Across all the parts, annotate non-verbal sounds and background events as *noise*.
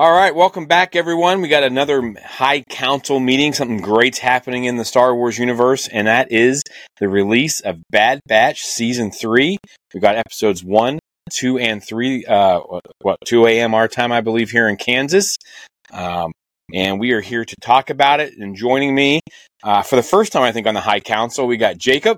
All right, welcome back, everyone. We got another High Council meeting. Something great's happening in the Star Wars universe, and that is the release of Bad Batch Season 3. We've got episodes 1, 2, and 3, uh, what, 2 a.m. our time, I believe, here in Kansas. Um, and we are here to talk about it. And joining me uh, for the first time, I think, on the High Council, we got Jacob.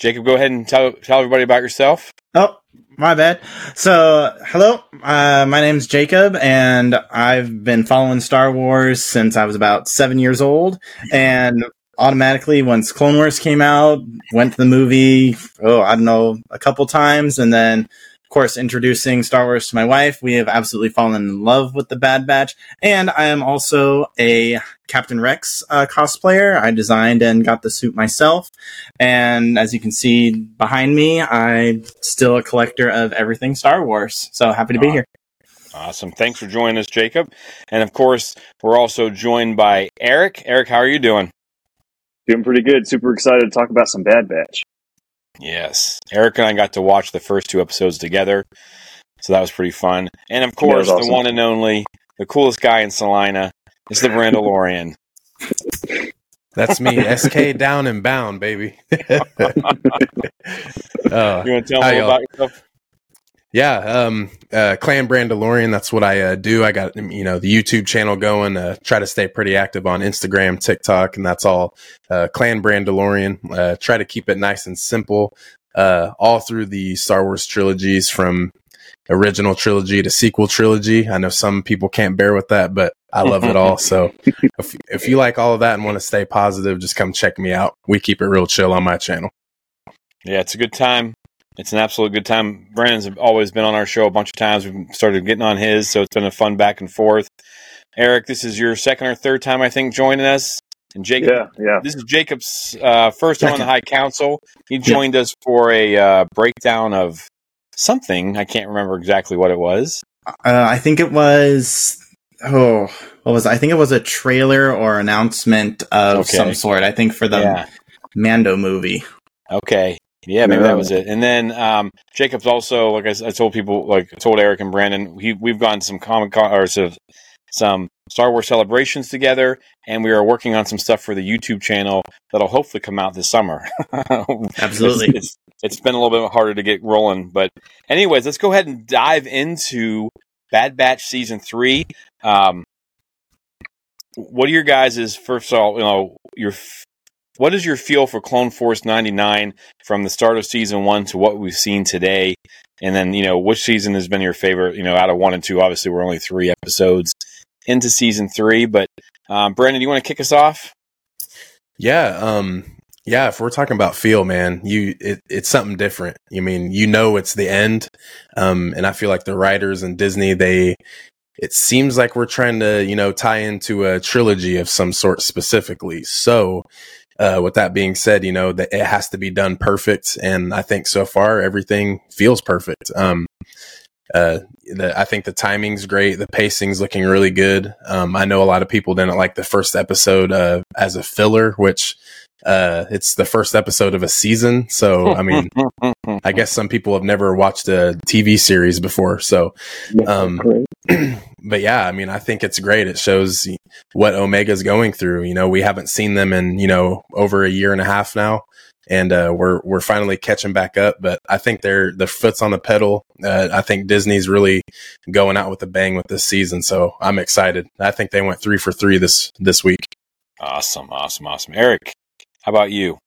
Jacob, go ahead and tell tell everybody about yourself. Oh, my bad. So, hello, uh, my name's Jacob, and I've been following Star Wars since I was about seven years old. And automatically, once Clone Wars came out, went to the movie. Oh, I don't know, a couple times, and then course, introducing Star Wars to my wife, we have absolutely fallen in love with the Bad Batch. And I am also a Captain Rex uh, cosplayer. I designed and got the suit myself. And as you can see behind me, I'm still a collector of everything Star Wars. So happy to be here. Awesome. Thanks for joining us, Jacob. And of course, we're also joined by Eric. Eric, how are you doing? Doing pretty good. Super excited to talk about some Bad Batch. Yes. Eric and I got to watch the first two episodes together. So that was pretty fun. And of course, awesome. the one and only, the coolest guy in Salina is the Brandalorian. *laughs* That's me, SK down and bound, baby. *laughs* *laughs* uh, you want to tell me about yourself? Yeah, um, uh, Clan Brandalorian. That's what I uh, do. I got you know the YouTube channel going. Uh, try to stay pretty active on Instagram, TikTok, and that's all. Uh, Clan Brandalorian. Uh, try to keep it nice and simple. Uh, all through the Star Wars trilogies, from original trilogy to sequel trilogy. I know some people can't bear with that, but I love it all. So *laughs* if, if you like all of that and want to stay positive, just come check me out. We keep it real chill on my channel. Yeah, it's a good time it's an absolute good time. Brandon's always been on our show a bunch of times. We've started getting on his, so it's been a fun back and forth. Eric, this is your second or third time, I think, joining us. And Jacob, yeah, yeah. This is Jacob's uh, first time on the High Council. He joined yeah. us for a uh, breakdown of something. I can't remember exactly what it was. Uh, I think it was. Oh, what was? It? I think it was a trailer or announcement of okay. some sort. I think for the yeah. Mando movie. Okay, yeah, maybe that was it. And then um, Jacob's also, like I, I, told people, like I told Eric and Brandon, he, we've gone to some Comic Con or some, some Star Wars celebrations together, and we are working on some stuff for the YouTube channel that'll hopefully come out this summer. *laughs* Absolutely. it's, it's, it's been a little bit harder to get rolling, but anyways, let's go ahead and dive into Bad Batch season three. Um, what are your guys' first of all, you know, your what is your feel for Clone Force 99 from the start of season one to what we've seen today? And then, you know, which season has been your favorite, you know, out of one and two? Obviously, we're only three episodes into season three, but um, Brandon, do you want to kick us off? Yeah. Um, yeah. If we're talking about feel, man, you, it, it's something different. You mean, you know, it's the end. Um, and I feel like the writers and Disney, they, it seems like we're trying to, you know, tie into a trilogy of some sort specifically. So, uh, with that being said, you know, that it has to be done perfect. And I think so far everything feels perfect. Um, uh, the, I think the timing's great. The pacing's looking really good. Um, I know a lot of people didn't like the first episode, uh, as a filler, which, uh, it's the first episode of a season. So, I mean, *laughs* I guess some people have never watched a TV series before. So, um, *clears throat* but yeah, I mean, I think it's great. It shows what Omega's going through. You know, we haven't seen them in, you know, over a year and a half now. And, uh, we're, we're finally catching back up, but I think they're, the foot's on the pedal. Uh, I think Disney's really going out with a bang with this season. So I'm excited. I think they went three for three this, this week. Awesome. Awesome. Awesome. Eric, how about you?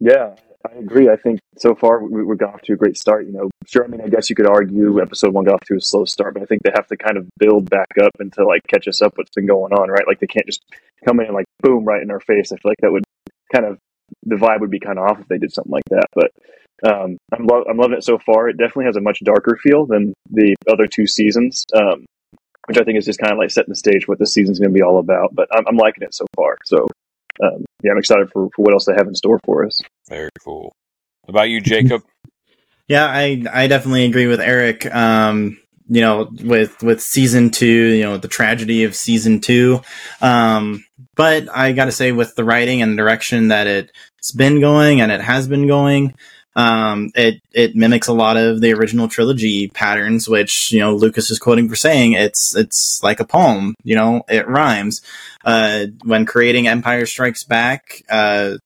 Yeah, I agree. I think so far we, we got off to a great start. You know, sure. I mean, I guess you could argue episode one got off to a slow start, but I think they have to kind of build back up and to like catch us up what's been going on, right? Like they can't just come in and like boom right in our face. I feel like that would kind of the vibe would be kind of off if they did something like that. But um, I'm lo- I'm loving it so far. It definitely has a much darker feel than the other two seasons, um, which I think is just kind of like setting the stage what this season's going to be all about. But I'm, I'm liking it so far. So um, yeah, I'm excited for, for what else they have in store for us. Very cool. How about you, Jacob? *laughs* yeah, I I definitely agree with Eric. Um, you know, with with season two, you know, the tragedy of season two. Um, but I got to say, with the writing and direction that it's been going and it has been going, Um, it it mimics a lot of the original trilogy patterns, which you know Lucas is quoting for saying it's it's like a poem. You know, it rhymes. Uh, when creating Empire Strikes Back, uh,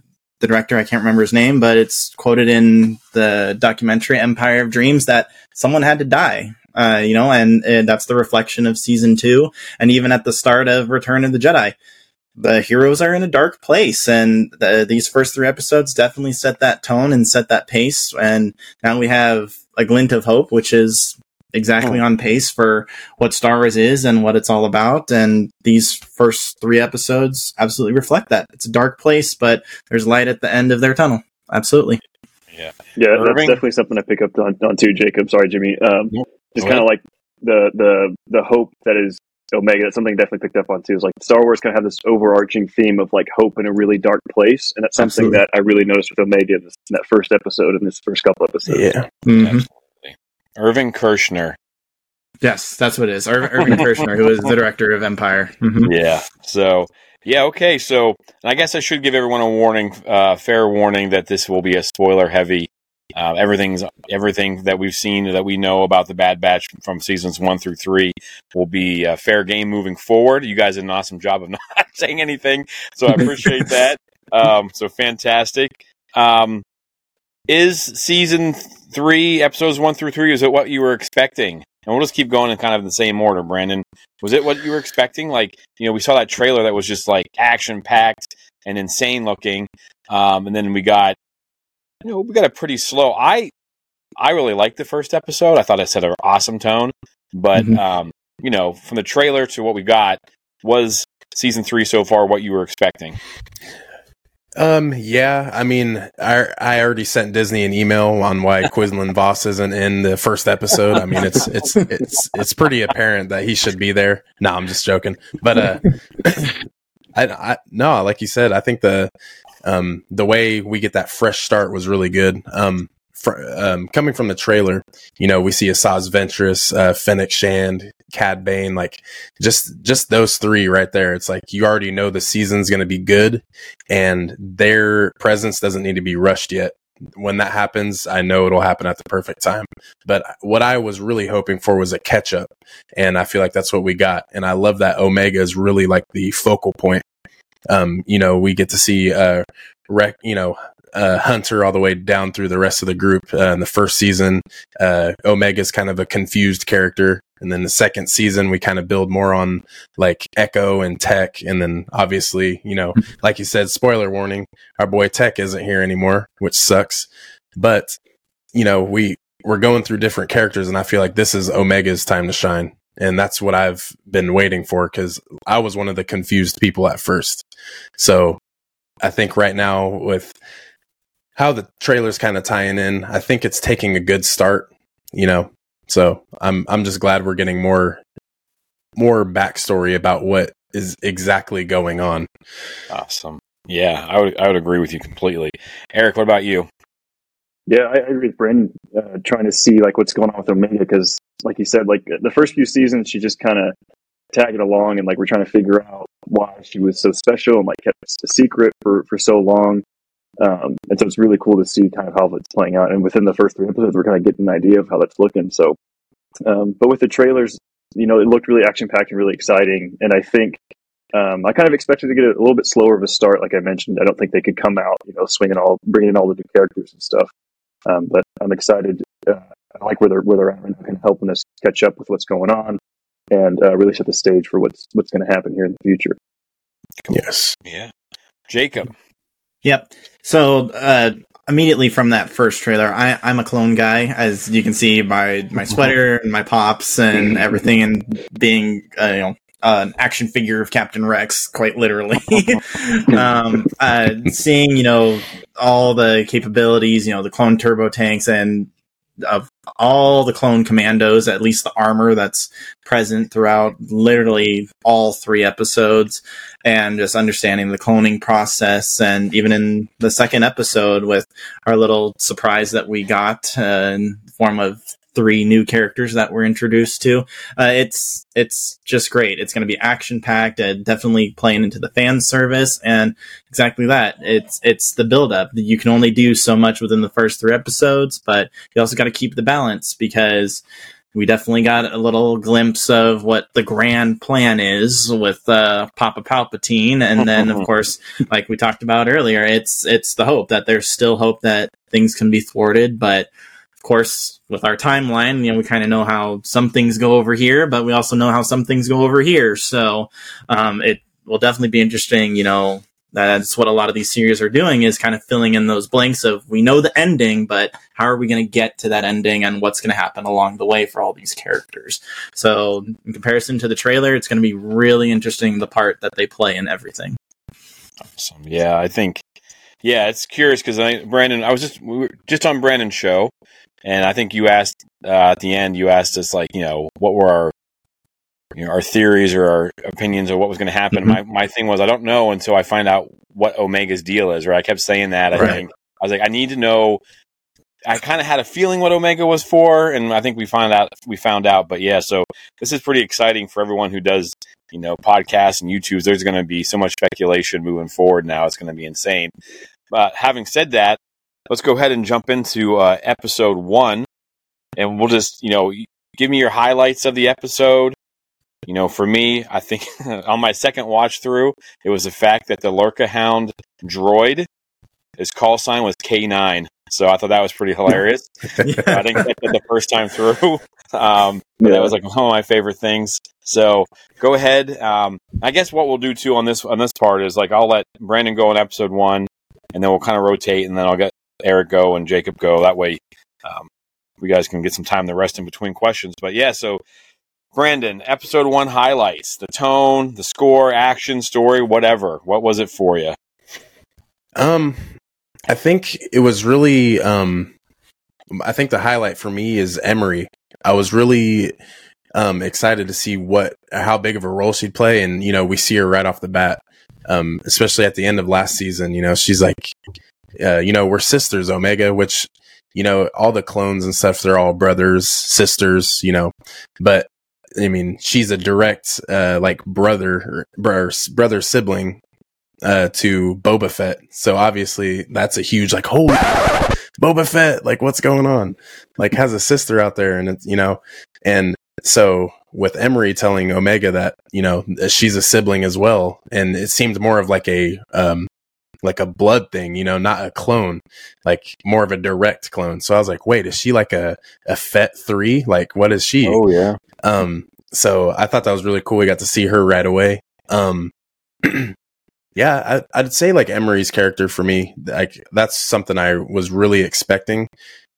the director I can't remember his name, but it's quoted in the documentary Empire of Dreams that someone had to die. Uh, you know, and, and that's the reflection of season two, and even at the start of Return of the Jedi the heroes are in a dark place and the, these first three episodes definitely set that tone and set that pace and now we have a glint of hope which is exactly oh. on pace for what star wars is and what it's all about and these first three episodes absolutely reflect that. It's a dark place but there's light at the end of their tunnel. Absolutely. Yeah. Yeah Irving? that's definitely something i pick up on, on too jacob. Sorry jimmy. Um, just kind of like the the the hope that is Omega, that's something I definitely picked up on too. Is like Star Wars kind of have this overarching theme of like hope in a really dark place, and that's something Absolutely. that I really noticed with Omega in, this, in, that first episode and this first couple episodes. Yeah, mm-hmm. Irving Kershner. Yes, that's what it is. Ir- Irving *laughs* Kershner, who is the director of Empire. Mm-hmm. Yeah. So yeah, okay. So I guess I should give everyone a warning, uh, fair warning that this will be a spoiler heavy uh, everything's everything that we've seen that we know about the Bad Batch from seasons one through three will be a fair game moving forward. You guys did an awesome job of *laughs* not saying anything, so I appreciate *laughs* that. Um, so fantastic. Um, is season three, episodes one through three, is it what you were expecting? And we'll just keep going in kind of in the same order, Brandon. Was it what you were expecting? Like, you know, we saw that trailer that was just like action packed and insane looking. Um, and then we got you know, we got a pretty slow. I I really liked the first episode. I thought it set an awesome tone, but mm-hmm. um, you know, from the trailer to what we got, was season three so far what you were expecting? Um, yeah, I mean, I I already sent Disney an email on why Quinlan Vos isn't in the first episode. I mean, it's it's it's it's pretty apparent that he should be there. No, I'm just joking, but uh, *coughs* I, I no, like you said, I think the um, the way we get that fresh start was really good. Um, fr- um, coming from the trailer, you know, we see Asajj Ventress, uh, Fennec Shand, Cad Bane, like just just those three right there. It's like you already know the season's going to be good, and their presence doesn't need to be rushed yet. When that happens, I know it'll happen at the perfect time. But what I was really hoping for was a catch up, and I feel like that's what we got. And I love that Omega is really like the focal point um, you know, we get to see, uh, rec, you know, uh, Hunter all the way down through the rest of the group uh, in the first season. Uh, Omega's kind of a confused character. And then the second season, we kind of build more on like Echo and Tech. And then obviously, you know, *laughs* like you said, spoiler warning, our boy Tech isn't here anymore, which sucks. But, you know, we, we're going through different characters and I feel like this is Omega's time to shine. And that's what I've been waiting for because I was one of the confused people at first. So I think right now with how the trailer's kind of tying in, I think it's taking a good start, you know. So I'm I'm just glad we're getting more more backstory about what is exactly going on. Awesome. Yeah, I would I would agree with you completely. Eric, what about you? Yeah, I, I agree with Brandon. Uh, trying to see like what's going on with Omega because, like you said, like the first few seasons, she just kind of tagging along and like we're trying to figure out why she was so special and like kept a secret for for so long. Um, and so it's really cool to see kind of how it's playing out. And within the first three episodes, we're kind of getting an idea of how that's looking. So, um, but with the trailers, you know, it looked really action packed and really exciting. And I think um, I kind of expected to get a little bit slower of a start, like I mentioned. I don't think they could come out, you know, swinging all, bringing in all the new characters and stuff. Um, but I'm excited. Uh, I like where they're where they're at right now, kind of helping us catch up with what's going on and uh, really set the stage for what's what's going to happen here in the future. Yes. Yeah. Jacob. Yep. So uh, immediately from that first trailer, I, I'm a clone guy, as you can see by my sweater and my pops and everything, and being uh, you know an action figure of Captain Rex, quite literally. *laughs* um, uh, seeing, you know, all the capabilities, you know, the clone turbo tanks and of all the clone commandos, at least the armor that's present throughout literally all three episodes, and just understanding the cloning process. And even in the second episode, with our little surprise that we got uh, in form of three new characters that we're introduced to. Uh, it's it's just great. It's going to be action packed and definitely playing into the fan service and exactly that. It's it's the build up. You can only do so much within the first three episodes, but you also got to keep the balance because we definitely got a little glimpse of what the grand plan is with uh, Papa Palpatine, and then of *laughs* course, like we talked about earlier, it's it's the hope that there's still hope that things can be thwarted, but course, with our timeline, you know, we kind of know how some things go over here, but we also know how some things go over here. So um, it will definitely be interesting, you know, that's what a lot of these series are doing is kind of filling in those blanks of we know the ending but how are we going to get to that ending and what's going to happen along the way for all these characters? So in comparison to the trailer it's going to be really interesting the part that they play in everything. Awesome. Yeah i think yeah it's curious because i brandon i was just we were just on brandon's show and i think you asked uh, at the end you asked us like you know what were our you know, our theories or our opinions of what was going to happen. Mm-hmm. My my thing was I don't know until I find out what Omega's deal is. Right? I kept saying that. I right. think I was like I need to know. I kind of had a feeling what Omega was for, and I think we found out. We found out, but yeah. So this is pretty exciting for everyone who does, you know, podcasts and YouTubes. There's going to be so much speculation moving forward. Now it's going to be insane. But having said that, let's go ahead and jump into uh, episode one, and we'll just, you know, give me your highlights of the episode you know, for me, I think *laughs* on my second watch through, it was the fact that the Lurca Hound droid, his call sign was K9. So I thought that was pretty hilarious. yeah. *laughs* I didn't get that the first time through. *laughs* Um, yeah. That was like one of my favorite things. So go ahead. Um, I guess what we'll do too on this on this part is like I'll let Brandon go in episode one, and then we'll kind of rotate, and then I'll get Eric go and Jacob go. That way, um, we guys can get some time to rest in between questions. But yeah, so Brandon, episode one highlights the tone, the score, action, story, whatever. What was it for you? Um, I think it was really, um, I think the highlight for me is Emerie. I was really, um, excited to see what, how big of a role she'd play. And, you know, we see her right off the bat, um, especially at the end of last season. You know, she's like, uh, you know, we're sisters, Omega, which, you know, all the clones and stuff, they're all brothers, sisters, you know, but I mean, she's a direct, uh, like brother, brother, brother sibling, uh, to Boba Fett. So obviously that's a huge, like, holy *laughs* Boba Fett, like what's going on? Like has a sister out there and it's, you know, and so with Emerie telling Omega that, you know, she's a sibling as well. And it seemed more of like a, um, like a blood thing, you know, not a clone, like more of a direct clone. So I was like, wait, is she like a, a Fett three? Like, what is she? Oh, yeah. Um, so I thought that was really cool. We got to see her right away. Um, *clears throat* yeah, I, would say like Emerie's character for me, like that's something I was really expecting,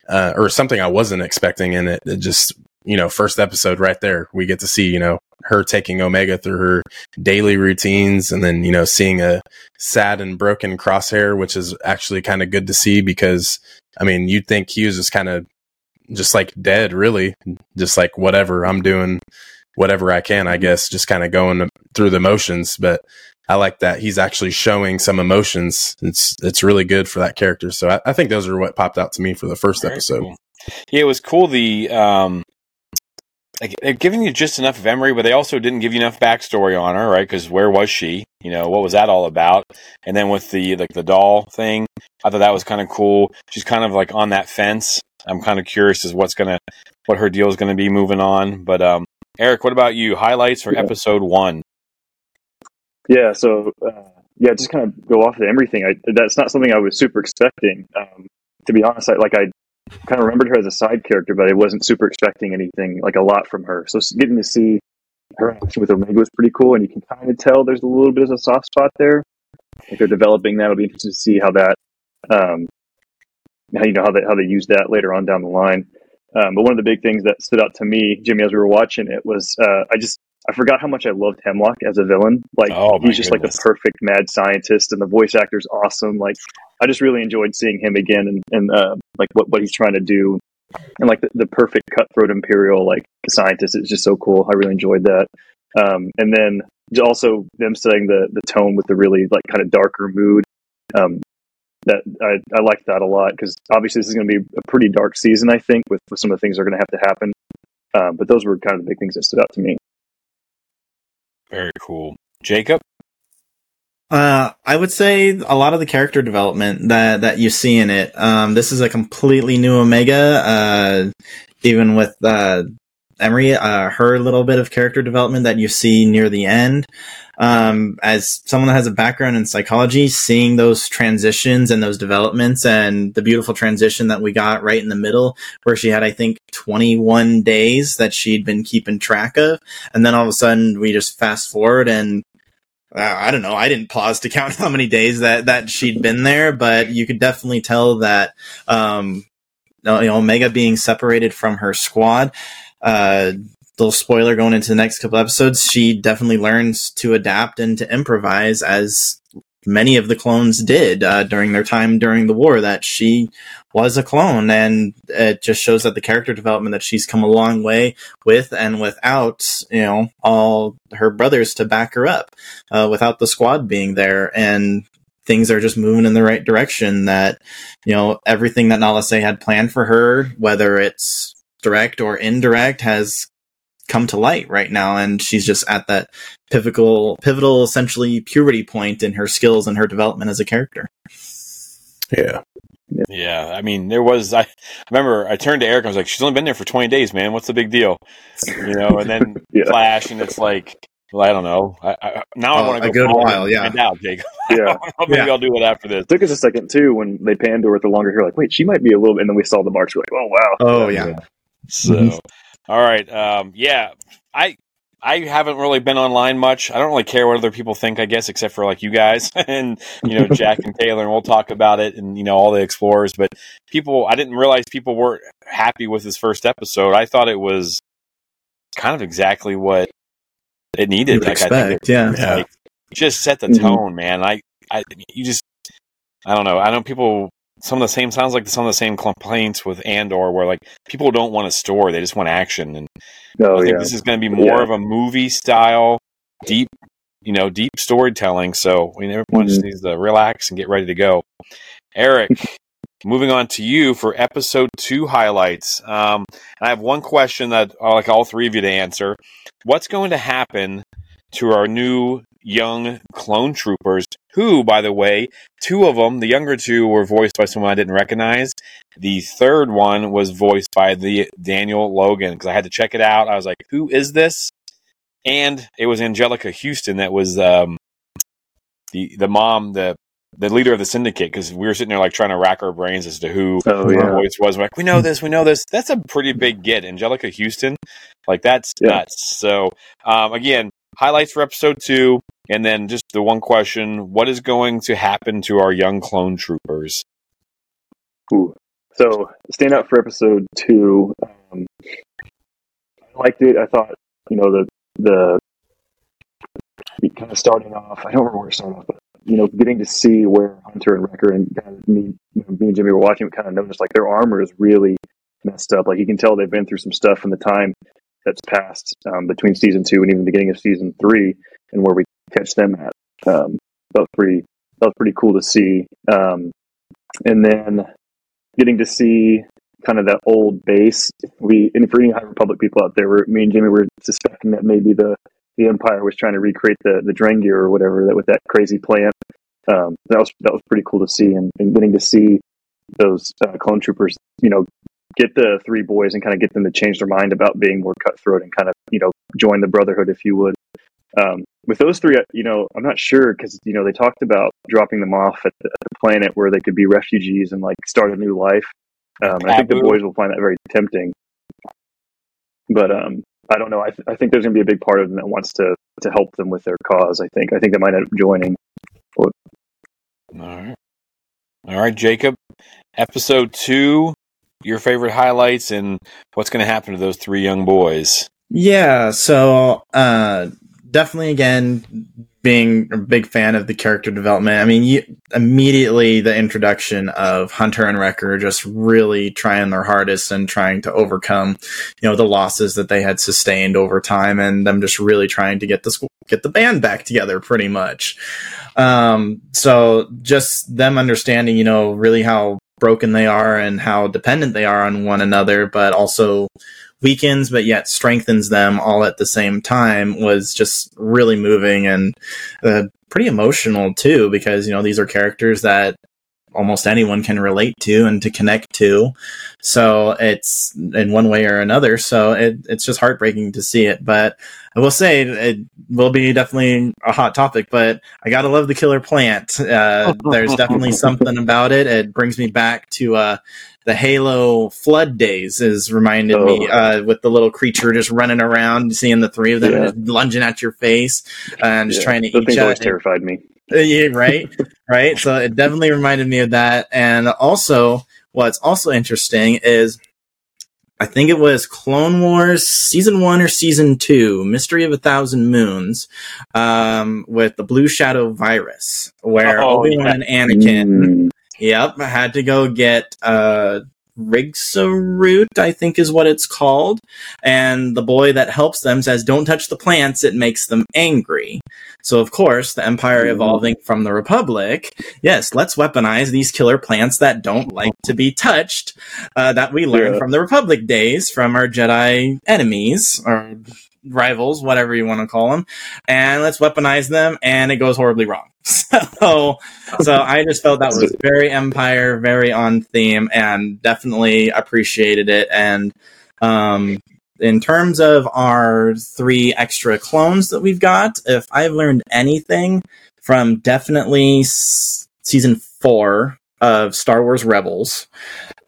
uh, or something I wasn't expecting. And it, it just, you know, first episode right there, we get to see, you know, her taking Omega through her daily routines and then, you know, seeing a sad and broken crosshair, which is actually kind of good to see because, I mean, you'd think he is kind of just like dead, really, just like whatever I'm doing, whatever I can, I guess, just kind of going through the motions. But I like that he's actually showing some emotions. It's it's really good for that character. So I, I think those are what popped out to me for the first Very episode. Cool. Yeah, it was cool. The um, like they're giving you just enough of Emerie, but they also didn't give you enough backstory on her, right? Because where was she? You know, what was that all about? And then with the like the doll thing, I thought that was kind of cool. She's kind of like on that fence. I'm kind of curious as what's gonna what her deal is gonna be moving on. But um, Eric, what about you? Highlights for yeah. episode one? Yeah, so uh, yeah, just kind of go off of everything. I, that's not something I was super expecting. Um, to be honest, I, like I kind of remembered her as a side character, but I wasn't super expecting anything like a lot from her. So getting to see her action with Omega was pretty cool, and you can kind of tell there's a little bit of a soft spot there. If they're developing that, it'll be interesting to see how that, um, how you know how they how they use that later on down the line. Um, but one of the big things that stood out to me, Jimmy, as we were watching it, was uh, I just I forgot how much I loved Hemlock as a villain. Like oh, he's just goodness. like the perfect mad scientist, and the voice actor's awesome. Like I just really enjoyed seeing him again, and, and uh, like what what he's trying to do, and like the, the perfect cutthroat imperial like scientist is just so cool. I really enjoyed that. Um, and then also them setting the the tone with the really like kind of darker mood. Um, that I, I like that a lot because obviously this is going to be a pretty dark season, I think, with, with some of the things that are going to have to happen. Um, but those were kind of the big things that stood out to me. Very cool, Jacob. Uh, I would say a lot of the character development that that you see in it. Um, this is a completely new Omega. Uh, even with uh, Emerie, uh, her little bit of character development that you see near the end. Um, as someone that has a background in psychology, seeing those transitions and those developments and the beautiful transition that we got right in the middle, where she had, I think, 21 days that she'd been keeping track of. And then all of a sudden we just fast forward and I don't know. I didn't pause to *laughs* count how many days that, that she'd been there, but you could definitely tell that, um, you know, Omega being separated from her squad, uh, little spoiler going into the next couple episodes, she definitely learns to adapt and to improvise as many of the clones did uh, during their time during the war. That she was a clone, and it just shows that the character development that she's come a long way with and without, you know, all her brothers to back her up, uh, without the squad being there, and things are just moving in the right direction. That you know everything that Nala Se had planned for her, whether it's direct or indirect, has come to light right now and she's just at that pivotal pivotal essentially puberty point in her skills and her development as a character Yeah. Yeah, I mean, there was. I remember I turned to Eric. I was like, "She's only been there for twenty days, man. What's the big deal?" You know. And then *laughs* Yeah. Flash, and it's like, well, I don't know. I, I, now I Uh, want to go a go good follow while, yeah. find out, Jacob. *laughs* Yeah. Maybe Yeah. I'll do it after this. It took us a second too when they panned her with the longer hair. Like, wait, she might be a little. Bit and then we saw the marks. We're like, oh wow. oh yeah So, Mhm. All right, um, yeah, I I haven't really been online much. I don't really care what other people think, I guess, except for like you guys *laughs* and you know Jack and Taylor, and we'll talk about it and you know all the explorers. But people, I didn't realize people weren't happy with this first episode. I thought it was kind of exactly what it needed. would Like I think expect yeah Yeah. like, just set the Mhm. tone, man. I, I, you just, I don't know. I know people. Some of the same sounds like some of the same complaints with Andor, where like people don't want a story; they just want action. And Oh I think yeah. this is going to be more Yeah. of a movie style, deep, you know, deep storytelling. So we everyone just Mhm. needs to relax and get ready to go. Eric, *laughs* moving on to you for episode two highlights. Um, I have one question that I'd like all three of you to answer. What's going to happen to our new young clone troopers? Who, by the way, two of them, the younger two, were voiced by someone I didn't recognize. The third one was voiced by the Daniel Logan because I had to check it out. I was like, "Who is this?" And it was Anjelica Huston that was um, the the mom, the the leader of the syndicate. Because we were sitting there like trying to rack our brains as to who Oh her yeah. voice was. We're like, we know this, we know this. That's a pretty big get, Anjelica Huston. Like that's Yeah. nuts. So um, again, highlights for episode two, and then just the one question: What is going to happen to our young clone troopers? Ooh. So stand out for episode two. Um, I liked it. I thought you know the the kind of starting off. I don't remember where to start off, but you know, getting to see where Hunter and Wrecker and kind of me, me and Jimmy were watching, kind of noticed like their armor is really messed up. Like you can tell they've been through some stuff in the time that's passed um, between season two and even the beginning of season three, and where we catch them at. Um, that was pretty. That was pretty cool to see. Um, and then getting to see kind of that old base. We and for any High Republic people out there, me and Jimmy were suspecting that maybe the the Empire was trying to recreate the the Drengir or whatever that with that crazy plant. Um, that was that was pretty cool to see, and, and getting to see those uh, clone troopers, you know, get the three boys and kind of get them to change their mind about being more cutthroat and kind of you know join the Brotherhood if you would. Um, with those three, you know, I'm not sure because you know they talked about dropping them off at the, at the planet where they could be refugees and like start a new life. Um, I think the boys will find that very tempting. But um, I don't know. I, th- I think there's going to be a big part of them that wants to to help them with their cause. I think. I think they might end up joining. All right, all right, Jacob. Episode two. Your favorite highlights and what's going to happen to those three young boys? Yeah, so uh definitely again being a big fan of the character development. I mean, you, immediately the introduction of Hunter and Wrecker just really trying their hardest and trying to overcome, you know, the losses that they had sustained over time, and them just really trying to get the get the band back together, pretty much. Um, so just them understanding, you know, really how broken they are and how dependent they are on one another, but also weakens but yet strengthens them all at the same time was just really moving and uh, pretty emotional too because you know these are characters that almost anyone can relate to and to connect to so it's in one way or another so it, it's just heartbreaking to see it but i will say it will be definitely a hot topic but i gotta love the killer plant uh, *laughs* there's definitely something about it it brings me back to uh, the Halo Flood days is reminded oh. me uh, with the little creature just running around, seeing the three of them yeah. lunging at your face and just yeah. trying to Those eat you. always terrified me. *laughs* Yeah, right, right. So it definitely reminded me of that. And also, what's also interesting is I think it was Clone Wars season one or season two, Mystery of a Thousand Moons, um, with the Blue Shadow virus, where oh, Obi Wan yeah. and Anakin mm. Yep, had to go get uh Reeksa root, I think is what it's called. And the boy that helps them says, Don't touch the plants, it makes them angry. So, of course, the Empire mm-hmm. evolving from the Republic, yes, let's weaponize these killer plants that don't like to be touched, uh, that we learned yeah. from the Republic days from our Jedi enemies, or rivals, whatever you want to call them, and let's weaponize them, and it goes horribly wrong. *laughs* So, so I just felt that was very Empire, very on theme, and definitely appreciated it. And um, in terms of our three extra clones that we've got, if I've learned anything from definitely s- season four of Star Wars Rebels,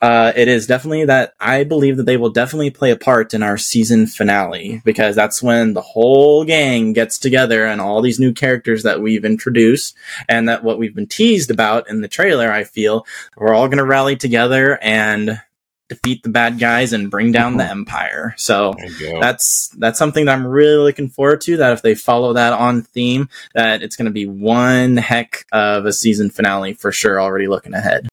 uh, it is definitely that I believe that they will definitely play a part in our season finale because that's when the whole gang gets together and all these new characters that we've introduced and that what we've been teased about in the trailer. I feel we're all going to rally together and defeat the bad guys and bring down the empire. So that's that's something that I'm really looking forward to. That if they follow that on theme, that it's going to be one heck of a season finale for sure. Already looking ahead.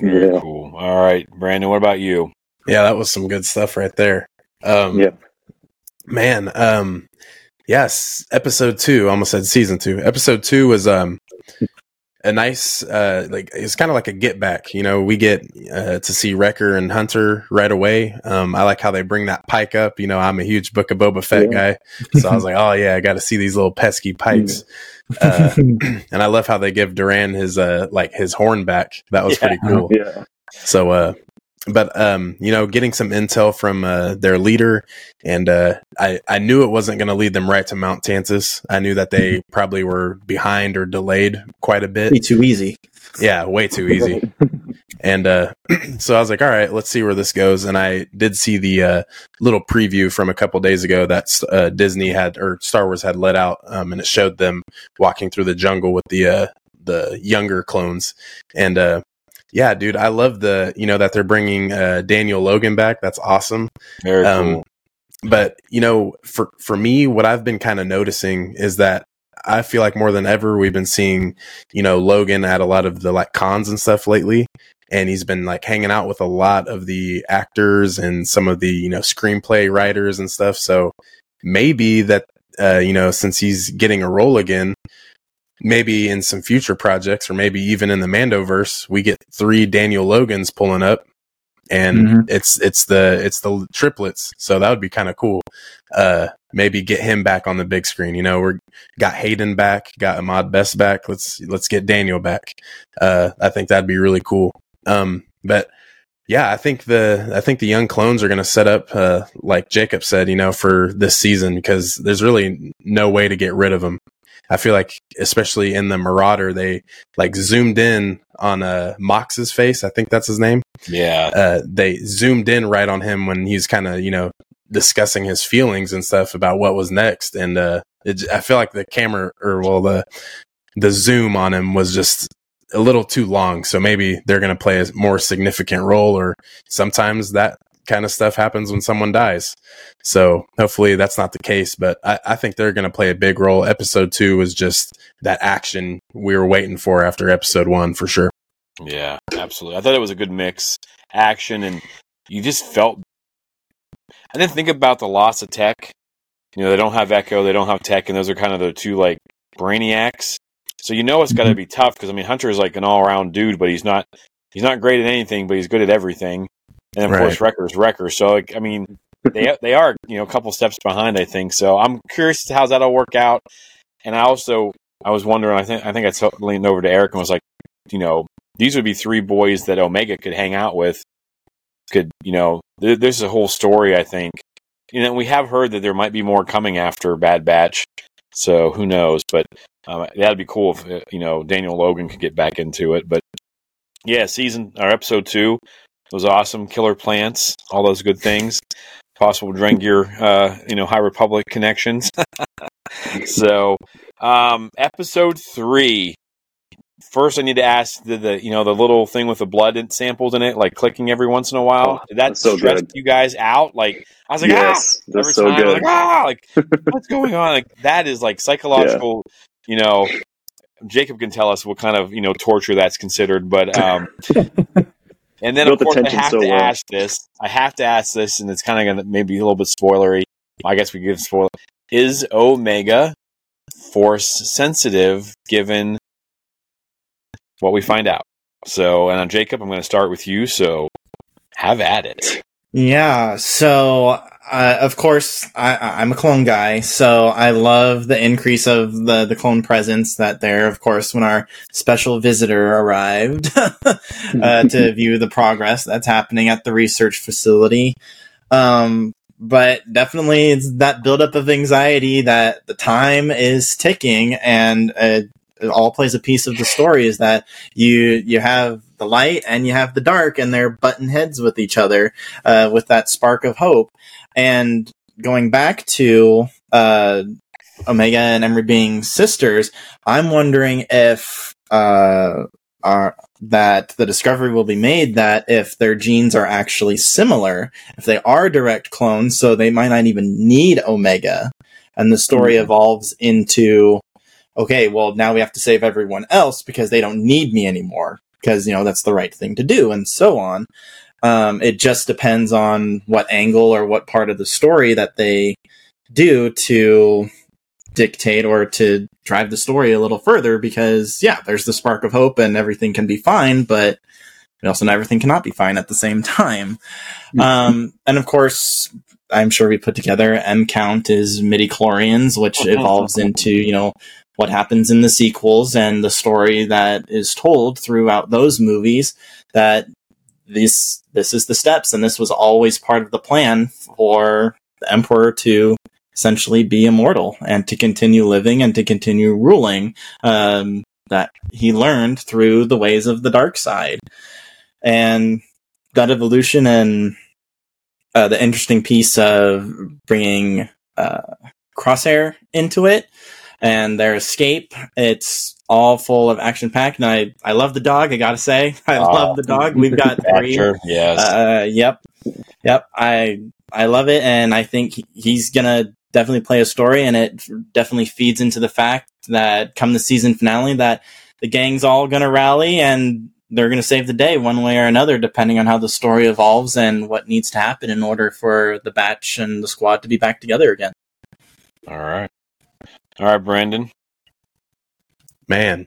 Very yeah. cool. All right, Brandon, what about you? Yeah, that was some good stuff right there. Um, yeah, man. Um, yes, episode two. Almost said season two. Episode two was um a nice uh like it's kind of like a get back you know? We get uh, to see wrecker and hunter right away. Um i like how they bring that pike up you know? I'm a huge book of boba fett yeah. guy so i was like oh yeah i got to see these little pesky *laughs* pikes. Uh, *clears throat* and i love how they give duran his uh like his horn back. That was yeah. pretty cool. Yeah. So uh but um, you know, getting some intel from uh, their leader, and uh, I I knew it wasn't going to lead them right to Mount Tantiss. I knew that they mm-hmm. probably were behind or delayed quite a bit. Way too easy. Yeah, way too easy. *laughs* and uh, *clears throat* so I was like, all right, let's see where this goes. And I did see the uh, little preview from a couple days ago that uh, Disney had or Star Wars had let out, um, and it showed them walking through the jungle with the uh, the younger clones, and uh, yeah, dude, I love the you know that they're bringing uh, Daniel Logan back. That's awesome. Very um, cool. But you know, for for me, what I've been kind of noticing is that I feel like more than ever we've been seeing you know Logan at a lot of the like cons and stuff lately, and he's been like hanging out with a lot of the actors and some of the you know screenplay writers and stuff. So maybe that uh, you know since he's getting a role again maybe in some future projects or maybe even in the Mandoverse, we get three Daniel Logans pulling up and mm-hmm. it's it's the it's the triplets. So that would be kind of cool. Uh maybe get him back on the big screen. You know, we're got Hayden back, got Ahmed Best back. Let's let's get Daniel back. Uh I think that'd be really cool. Um but yeah, I think the I think the young clones are going to set up uh, like Jacob said, you know, for this season because there's really no way to get rid of them. I feel like, especially in the Marauder, they like zoomed in on uh, Mox's face. I think that's his name. Yeah. Uh, they zoomed in right on him when he's kind of, you know, discussing his feelings and stuff about what was next. And uh, it, I feel like the camera, or well, the the zoom on him was just a little too long. So maybe they're going to play a more significant role, or sometimes that kind of stuff happens when someone dies. So hopefully that's not the case, but I, I think they're going to play a big role. Episode two was just that action we were waiting for after episode one for sure. Yeah, absolutely. I thought it was a good mix, action, and you just felt. I didn't think about the loss of Tech. You know, they don't have Echo, they don't have Tech, and those are kind of the two like brainiacs. So you know it's got to mm-hmm. be tough because I mean Hunter is like an all around dude, but he's not he's not great at anything, but he's good at everything. And of Right. course, Wrecker is Wrecker. So like, I mean, they *laughs* they are you know a couple steps behind, I think. So I'm curious to how that'll work out. And I also I was wondering, I think I think I t- leaned over to Eric and was like, you know, these would be three boys that Omega could hang out with. Could you know? There, there's a whole story. I think. You know, we have heard that there might be more coming after Bad Batch. So who knows? But um, that'd be cool if uh, you know Daniel Logan could get back into it. But yeah, season or episode two was awesome. Killer plants, all those good things. Possible Drengir, uh, you know, High Republic connections. *laughs* so, um, episode three. First, I need to ask the, the you know the little thing with the blood samples in it, like clicking every once in a while. Oh, Did that so stress good. you guys out? Like I was like, yes, ah, that's every so time, good. like ah, *laughs* like what's going on? Like that is like psychological. You know, Jacob can tell us what kind of you know torture that's considered, but um, *laughs* and then of Built the course I have so to well. ask this. I have to ask this, and it's kind of gonna maybe a little bit spoilery. I guess we give spoil. Is Omega force sensitive given what we find out? So, and on Jacob, I'm going to start with you. So, have at it. Yeah, so uh, of course I, I'm a clone guy, so I love the increase of the the clone presence that there. Of course, when our special visitor arrived *laughs* uh, to *laughs* view the progress that's happening at the research facility, um, but definitely it's that buildup of anxiety that the time is ticking, and uh, it all plays a piece of the story. Is that you you have the light and you have the dark, and they're button heads with each other uh, with that spark of hope. And going back to uh, Omega and Emerie being sisters, I'm wondering if uh, are, that the discovery will be made that if their genes are actually similar, if they are direct clones, so they might not even need Omega, and the story Mhm. evolves into okay, well now we have to save everyone else because they don't need me anymore because you know that's the right thing to do, and so on. Um, it just depends on what angle or what part of the story that they do to dictate or to drive the story a little further because yeah there's the spark of hope and everything can be fine but we also know everything cannot be fine at the same *laughs* time. Um, and of course i'm sure we put together m count is midichlorians which evolves into you know what happens in the sequels and the story that is told throughout those movies that this this is the steps and this was always part of the plan for the emperor to essentially be immortal and to continue living and to continue ruling um, that he learned through the ways of the dark side. And that evolution and uh, the interesting piece of bringing uh, crosshair into it and their escape it's all full of action packed and i i love the dog i gotta say *laughs* i Ah. love the dog we've got three yes. uh, yep, yep. I I love it, and I think he's gonna definitely play a story, and it definitely feeds into the fact that come the season finale, that the gang's all gonna rally and they're gonna save the day one way or another, depending on how the story evolves and what needs to happen in order for the batch and the squad to be back together again. All right. All right, Brandon. Man,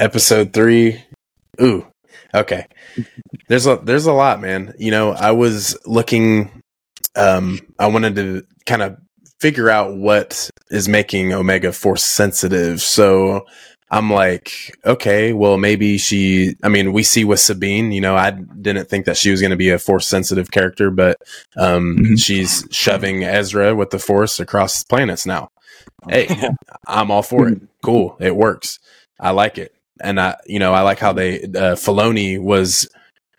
episode three. Ooh, okay. There's a there's a lot, man. You know, I was looking. Um, I wanted to kind of figure out what is making Omega force sensitive. So I'm like, okay, well, maybe she. I mean, we see with Sabine. You know, I didn't think that she was going to be a force sensitive character, but um, Mhm. she's shoving Ezra with the force across planets now. Hey, I'm all for it. *laughs* Cool, it works. I like it, and I, you know, I like how they uh, Filoni was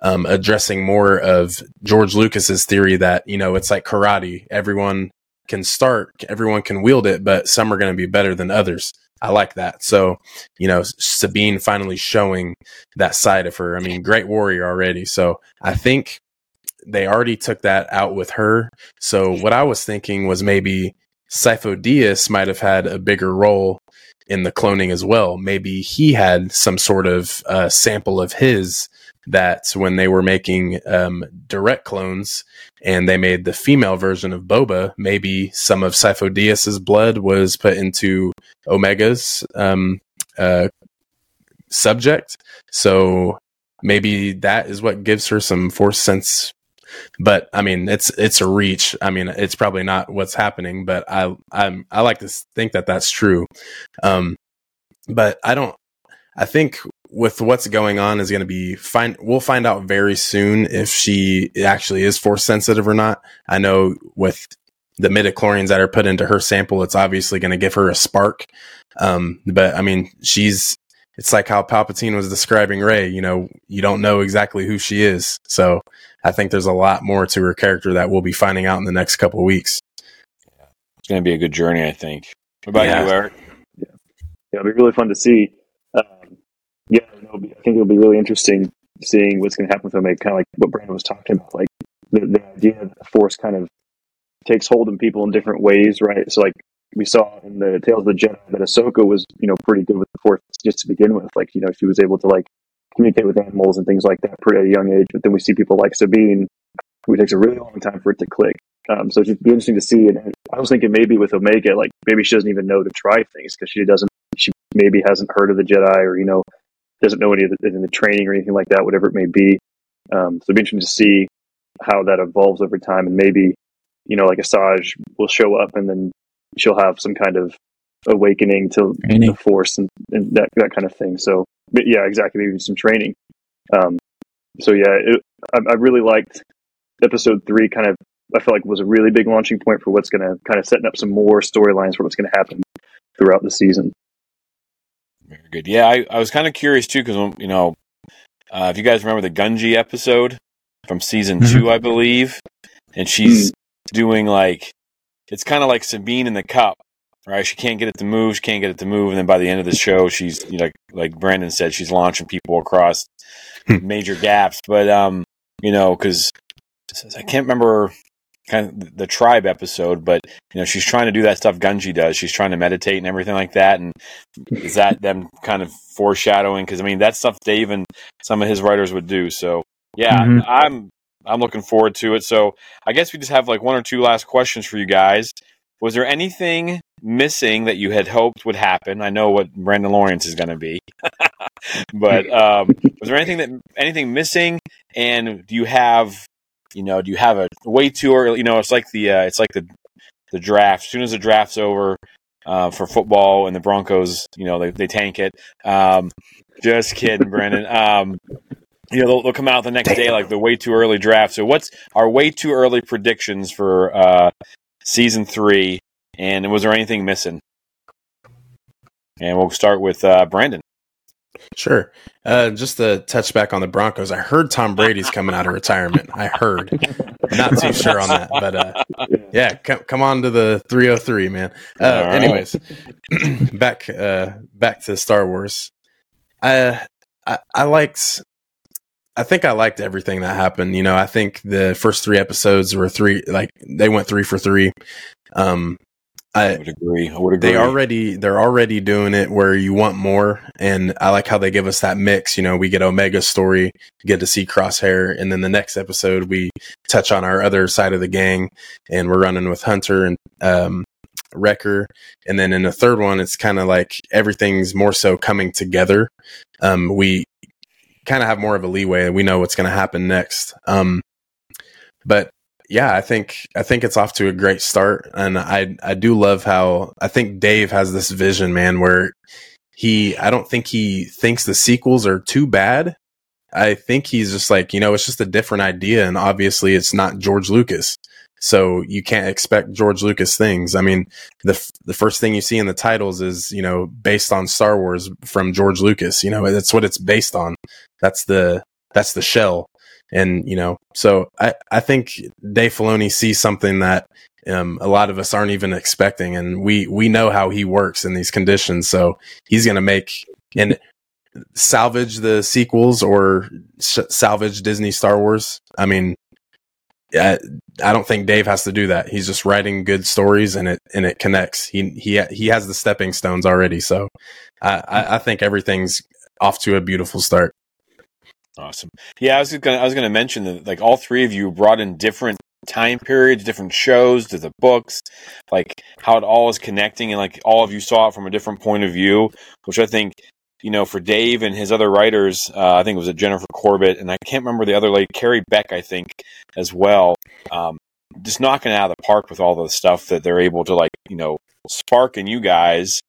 um, addressing more of George Lucas's theory that you know it's like karate. Everyone can start, everyone can wield it, but some are going to be better than others. I like that. So, you know, Sabine finally showing that side of her. I mean, great warrior already. So I think they already took that out with her. So what I was thinking was maybe Sifo Dyas might have had a bigger role in the cloning as well. Maybe he had some sort of uh, sample of his that when they were making um, direct clones and they made the female version of Boba, maybe some of Sifo Dyas's blood was put into Omega's um, uh, subject. So maybe that is what gives her some force sense. But I mean, it's it's a reach. I mean, it's probably not what's happening, but I I'm I like to think that that's true. Um, but I don't. I think with what's going on is going to be find We'll find out very soon if she actually is force sensitive or not. I know with the midichlorians that are put into her sample, it's obviously going to give her a spark. Um, but I mean, she's, it's like how Palpatine was describing Rey, you know, you don't know exactly who she is. So I think there's a lot more to her character that we'll be finding out in the next couple of weeks. It's going to be a good journey, I think. What about Yeah. you, Eric? yeah, it'll be really fun to see. Um, yeah, it'll be, I think it'll be really interesting seeing what's going to happen with Omega, kind of like what Brandon was talking about, like the, the idea that the Force kind of takes hold in people in different ways, right? So, like we saw in the Tales of the Jedi that Ahsoka was, you know, pretty good with the Force just to begin with. Like, you know, she was able to like communicate with animals and things like that pretty at a young age. But then we see people like Sabine, who takes a really long time for it to click. Um, so it'd be interesting to see. And I was thinking maybe with Omega, like maybe she doesn't even know to try things because she doesn't, she maybe hasn't heard of the Jedi or, you know, doesn't know any of the, the training or anything like that, whatever it may be. Um, so it'd be interesting to see how that evolves over time. And maybe, you know, like Asajj will show up and then she'll have some kind of awakening to Training. the force and, and that, that kind of thing. So, but yeah, exactly. Maybe some training. Um, so yeah, it, I, I really liked episode three. Kind of, I felt like was a really big launching point for what's going to kind of setting up some more storylines for what's going to happen throughout the season. Very good. Yeah, I, I was kind of curious too because you know, uh, if you guys remember the Gungi episode from season Mhm. two, I believe, and she's doing like it's kind of like Sabine in the cup, right? She can't get it to move, she can't get it to move, and then by the end of the show, she's you know, like Brandon said, she's launching people across Hmm. major gaps. But um, you know, because I can't remember kind of the tribe episode, but you know, she's trying to do that stuff Gungi does. She's trying to meditate and everything like that, and is that them kind of foreshadowing? Because I mean, that's stuff Dave and some of his writers would do. So yeah, Mhm. I'm I'm looking forward to it. So I guess we just have like one or two last questions for you guys. Was there anything missing that you had hoped would happen? I know what Brandon Lawrence is going to be, *laughs* but um, was there anything that anything missing? And do you have, you know, do you have a way too early? You know, it's like the uh, it's like the the draft. As soon as the draft's over uh, for football and the Broncos, you know, they they tank it. Um, just kidding, Brandon. *laughs* Um, you know, they'll, they'll come out the next day like the way too early draft. So, what's our way too early predictions for uh, season three? And was there anything missing? And we'll start with uh, Brandon. Sure. Uh, just to touch back on the Broncos, I heard Tom Brady's coming out of retirement. I heard. Not too sure on that, but uh, yeah, come, come on to the 303, man. Uh, right. anyways, *clears throat* back uh, back to Star Wars. I, I I liked. I think I liked everything that happened. You know, I think the first three episodes were three, like they went three for three. Um, I I would agree. I would agree. they already they're already doing it where you want more and i like how they give us that mix you know we get omega's story get to see crosshair and then the next episode we touch on our other side of the gang and we're running with hunter and um wrecker and then in the third one it's kind of like everything's more so coming together um we kind of have more of a leeway we know what's going to happen next um but yeah, I think I think it's off to a great start, and I I do love how I think Dave has this vision, man, where he I don't think he thinks the sequels are too bad. I think he's just like you know it's just a different idea, and obviously it's not George Lucas, so you can't expect George Lucas things. I mean the f- the first thing you see in the titles is you know based on Star Wars from George Lucas. You know that's what it's based on. That's the that's the shell and you know so i i think dave filoni sees something that um, a lot of us aren't even expecting and we we know how he works in these conditions so he's going to make and salvage the sequels or sh- salvage disney star wars i mean I, I don't think Dave has to do that. He's just writing good stories and it and it connects. He he he has the stepping stones already. So I, I, think everything's off to a beautiful start. Awesome. Yeah, I was gonna I was gonna mention that like all three of you brought in different time periods, different shows to the books, like how it all is connecting, and like all of you saw it from a different point of view, which I think you know for Dave and his other writers, uh, I think it was a Jennifer Corbett, and I can't remember the other lady, Carrie Beck, I think as well. Um, just knocking out of the park with all the stuff that they're able to like you know spark in you guys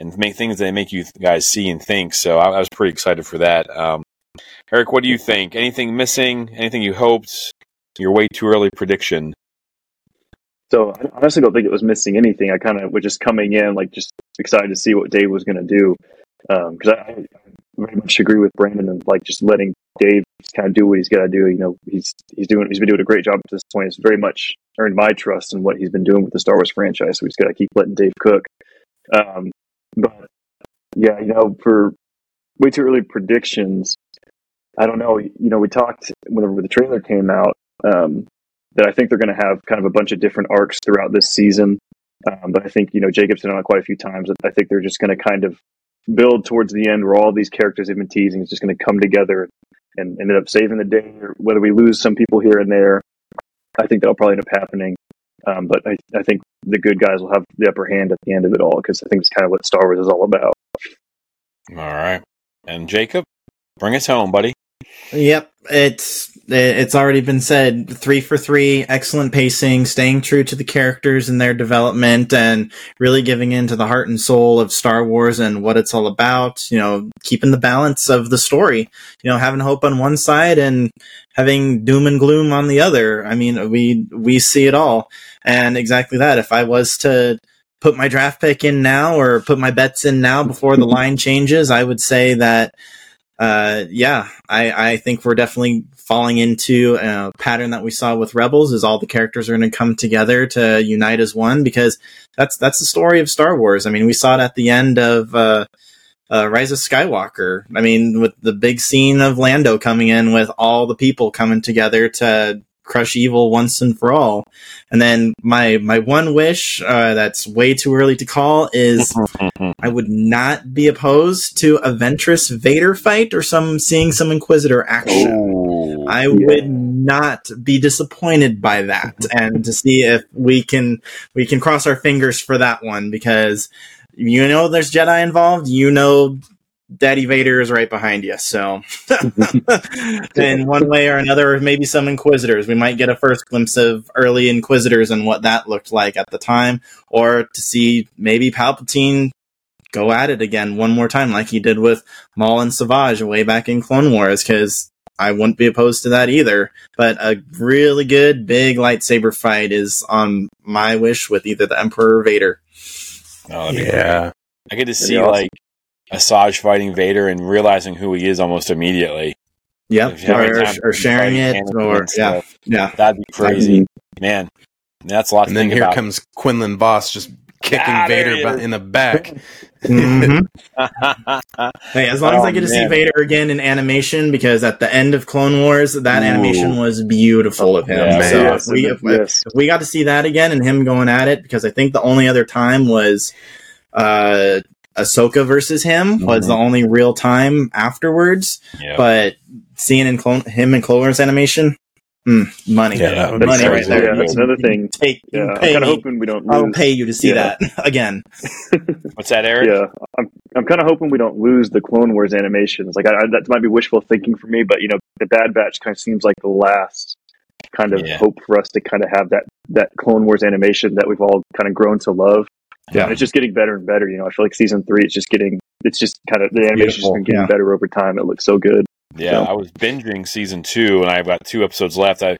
and make things that make you guys see and think. So I, I was pretty excited for that. Um, Eric, what do you think? Anything missing? Anything you hoped? Your way too early prediction. So I honestly don't think it was missing anything. I kind of was just coming in like just excited to see what Dave was going to do because um, I, I, very much agree with Brandon and like just letting Dave kind of do what he's got to do. You know, he's he's doing he's been doing a great job at this point. He's very much earned my trust in what he's been doing with the Star Wars franchise. So we just got to keep letting Dave cook. Um, but yeah, you know, for way too early predictions, I don't know. You know, we talked whenever the trailer came out um, that I think they're going to have kind of a bunch of different arcs throughout this season. Um, but I think you know Jacob's done it quite a few times. That I think they're just going to kind of build towards the end where all these characters have been teasing is just going to come together and ended up saving the day. Or whether we lose some people here and there, I think that'll probably end up happening. Um, but I, I think the good guys will have the upper hand at the end of it all because I think it's kind of what Star Wars is all about. All right, and Jacob, bring us home, buddy. Yep, it's it's already been said. Three for three, excellent pacing, staying true to the characters and their development, and really giving into the heart and soul of Star Wars and what it's all about. You know, keeping the balance of the story. You know, having hope on one side and having doom and gloom on the other. I mean, we we see it all, and exactly that. If I was to put my draft pick in now or put my bets in now before the line changes, I would say that uh, yeah, I, I think we're definitely falling into a pattern that we saw with Rebels is all the characters are going to come together to unite as one because that's that's the story of Star Wars. I mean, we saw it at the end of uh, uh, Rise of Skywalker. I mean, with the big scene of Lando coming in with all the people coming together to crush evil once and for all. And then my my one wish uh, that's way too early to call is *laughs* I would not be opposed to a Ventress Vader fight or some seeing some Inquisitor action. I yeah. would not be disappointed by that, *laughs* and to see if we can we can cross our fingers for that one because you know there's Jedi involved. You know Daddy Vader is right behind you. So, *laughs* *laughs* in one way or another, maybe some Inquisitors. We might get a first glimpse of early Inquisitors and what that looked like at the time, or to see maybe Palpatine go at it again one more time, like he did with Maul and Savage way back in Clone Wars, because I wouldn't be opposed to that either. But a really good big lightsaber fight is on my wish with either the Emperor or Vader. Oh, that'd great. Yeah. I get to see awesome. like Asajj fighting Vader and realizing who he is almost immediately. Yep, If you have any or, or sharing it, Anakin or and yeah, stuff, yeah. That'd be crazy, man. That's a lot And to then think here about. comes Quinlan Vos just kicking Ah, Vader he ba- is. in the back. *laughs* Mhm. *laughs* Hey, as long as Oh, I get to see. Vader again in animation, because at the end of Clone Wars, that Ooh. animation was beautiful of him. Yeah, so yes, if we, if, yes. if we got to see that again and him going at it, because I think the only other time was uh, Ahsoka versus him was Mhm. the only real time afterwards. yeah. But seeing in clone him in Clone Wars animation, mm, money, Yeah, That's, money be right there. yeah, that's another thing. Take, Yeah, I'm kind of hoping we don't lose. I'll pay you to see Yeah. that *laughs* again. *laughs* What's that, Eric? Yeah, I'm, I'm kind of hoping we don't lose the Clone Wars animations. Like, I, I, that might be wishful thinking for me, but you know, the Bad Batch kind of seems like the last kind of Yeah. hope for us to kind of have that that Clone Wars animation that we've all kind of grown to love. Yeah. And it's just getting better and better. You know, I feel like season three, it's just getting, it's just kind of the animation's Beautiful, been getting yeah. better over time. It looks so good. Yeah, Yeah. I was binging season two, and I've got two episodes left. I,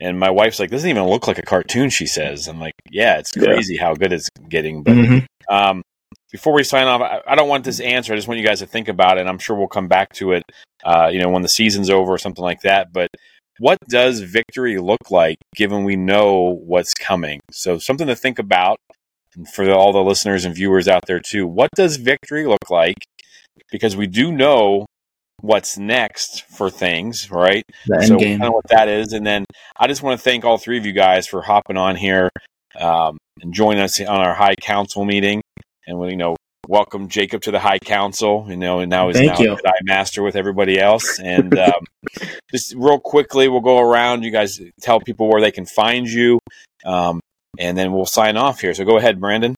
and my wife's like, "Doesn't even look like a cartoon." She says, "I'm like, yeah, it's Yeah. crazy how good it's getting." But Mhm. um, before we sign off, I, I don't want this answer. I just want you guys to think about it. And I'm sure we'll come back to it, uh, you know, when the season's over or something like that. But what does victory look like, given we know what's coming? So something to think about and for all the listeners and viewers out there too. What does victory look like? Because we do know what's next for things, right? So game. kind of what that is, and then I just want to thank all three of you guys for hopping on here um, and joining us on our High Council meeting, and we, you know, welcome Jacob to the High Council. You know, and now he's Thank now. Jedi Master with everybody else. And um, *laughs* just real quickly, we'll go around. You guys tell people where they can find you, um, and then we'll sign off here. So go ahead, Brandon.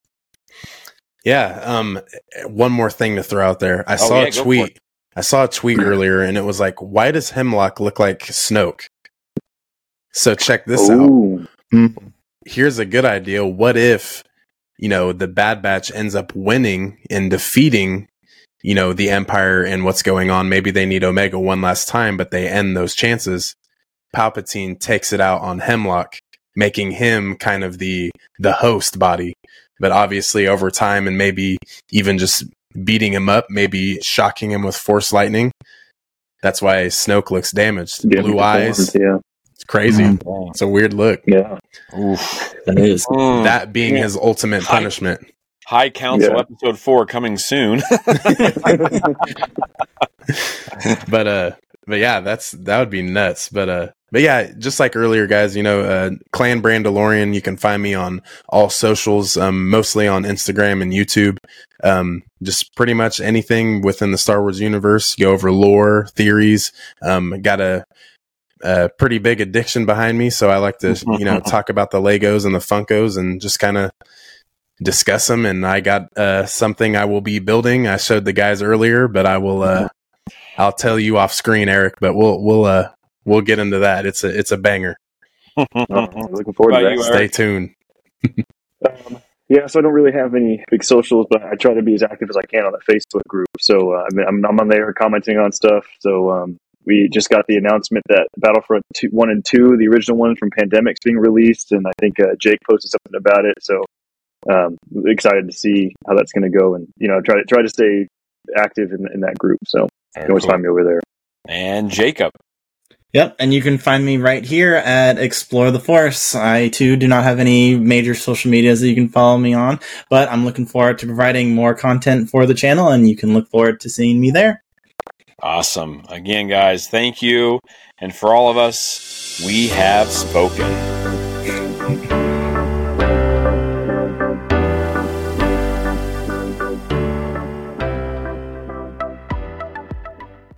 Yeah. Um, one more thing to throw out there. I Oh, saw yeah, a go for it. tweet. I saw a tweet earlier, and it was like, "Why does Hemlock look like Snoke?" So check this out. Here's a good idea. What if, you know, the Bad Batch ends up winning and defeating, you know, the Empire and what's going on? Maybe they need Omega one last time, but they end those chances. Palpatine takes it out on Hemlock, making him kind of the the host body. But obviously, over time, and maybe even just beating him up, maybe shocking him with Force lightning. That's why Snoke looks damaged. Yeah, Blue eyes. Yeah. It's crazy. Mhm. It's a weird look. Yeah. Oof. It is. Mm. That being Yeah. his ultimate Hi. punishment. High Council Yeah. episode four coming soon. *laughs* *laughs* but uh but yeah that's that would be nuts but uh but yeah just like earlier guys you know uh clan brandolorian you can find me on all socials um mostly on instagram and youtube. Um just pretty much anything within the star wars universe go over lore theories. Um got a a pretty big addiction behind me so i like to *laughs* you know talk about the legos and the funkos and just kind of discuss them and i got uh something i will be building. I showed the guys earlier but i will uh I'll tell you off screen, Eric, but we'll we'll uh we'll get into that. It's a it's a banger. Oh, *laughs* looking forward to about you, that. Eric? Stay tuned. Um, yeah, so I don't really have any big socials, but I try to be as active as I can on the Facebook group. So uh, I mean, I'm, I'm on there commenting on stuff. So um, we just got the announcement that Battlefront two, one and two, the original one from Pandemic's being released, and I think uh, Jake posted something about it. So um, excited to see how that's going to go, and you know, try to try to stay active in, in that group. So you can always find me over there. and Jacob. Yep, and you can find me right here at Explore the Force. I too do not have any major social medias that you can follow me on, but I'm looking forward to providing more content for the channel, and you can look forward to seeing me there. Awesome. Again, guys, thank you. And for all of us, we have spoken.